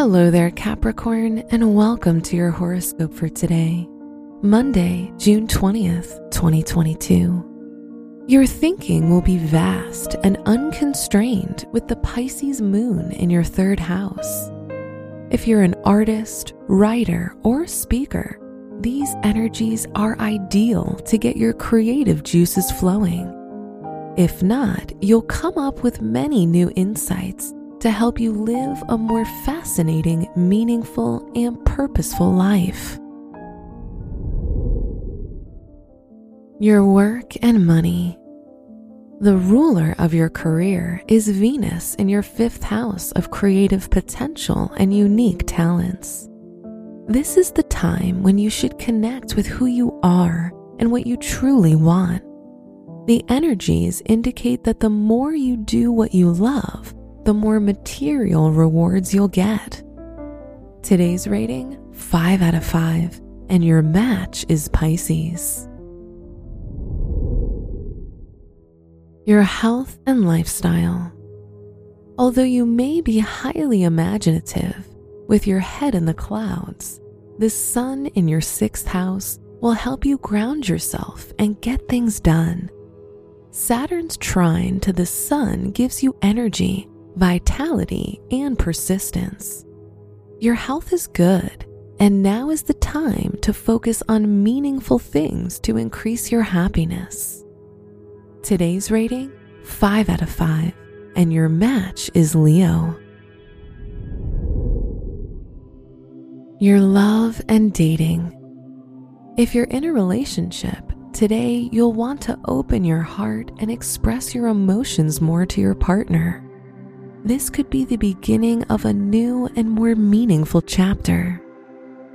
Hello there, Capricorn, and welcome to your horoscope for today, Monday, June 20th, 2022. Your thinking will be vast and unconstrained with the Pisces moon in your third house. If you're an artist, writer, or speaker, these energies are ideal to get your creative juices flowing. If not, you'll come up with many new insights to help you live a more fascinating, meaningful, and purposeful life. Your work and money. The ruler of your career is Venus in your fifth house of creative potential and unique talents. This is the time when you should connect with who you are and what you truly want. The energies indicate that the more you do what you love, the more material rewards you'll get. Today's rating 5 out of 5, and your match is Pisces. Your health and lifestyle. Although you may be highly imaginative with your head in the clouds, the sun in your sixth house will help you ground yourself and get things done. Saturn's trine to the sun gives you energy vitality, and persistence. Your health is good, and now is the time to focus on meaningful things to increase your happiness. Today's rating 5 out of 5, and your match is Leo. Your love and dating. If you're in a relationship, today you'll want to open your heart and express your emotions more to your partner this could be the beginning of a new and more meaningful chapter.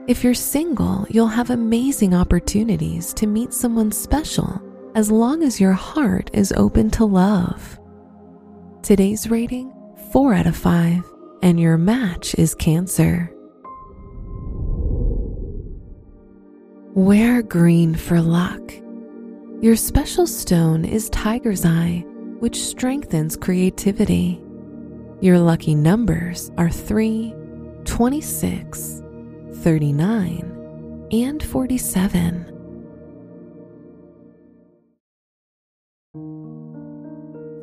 If you're single, you'll have amazing opportunities to meet someone special as long as your heart is open to love. Today's rating 4 out of 5, and your match is Cancer. Wear green for luck. Your special stone is Tiger's Eye, which strengthens creativity. Your lucky numbers are 3, 26, 39, and 47.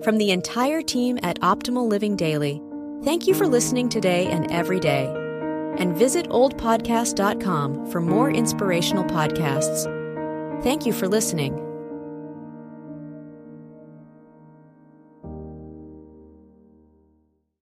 From the entire team at Optimal Living Daily, thank you for listening today and every day. And visit oldpodcast.com for more inspirational podcasts. Thank you for listening.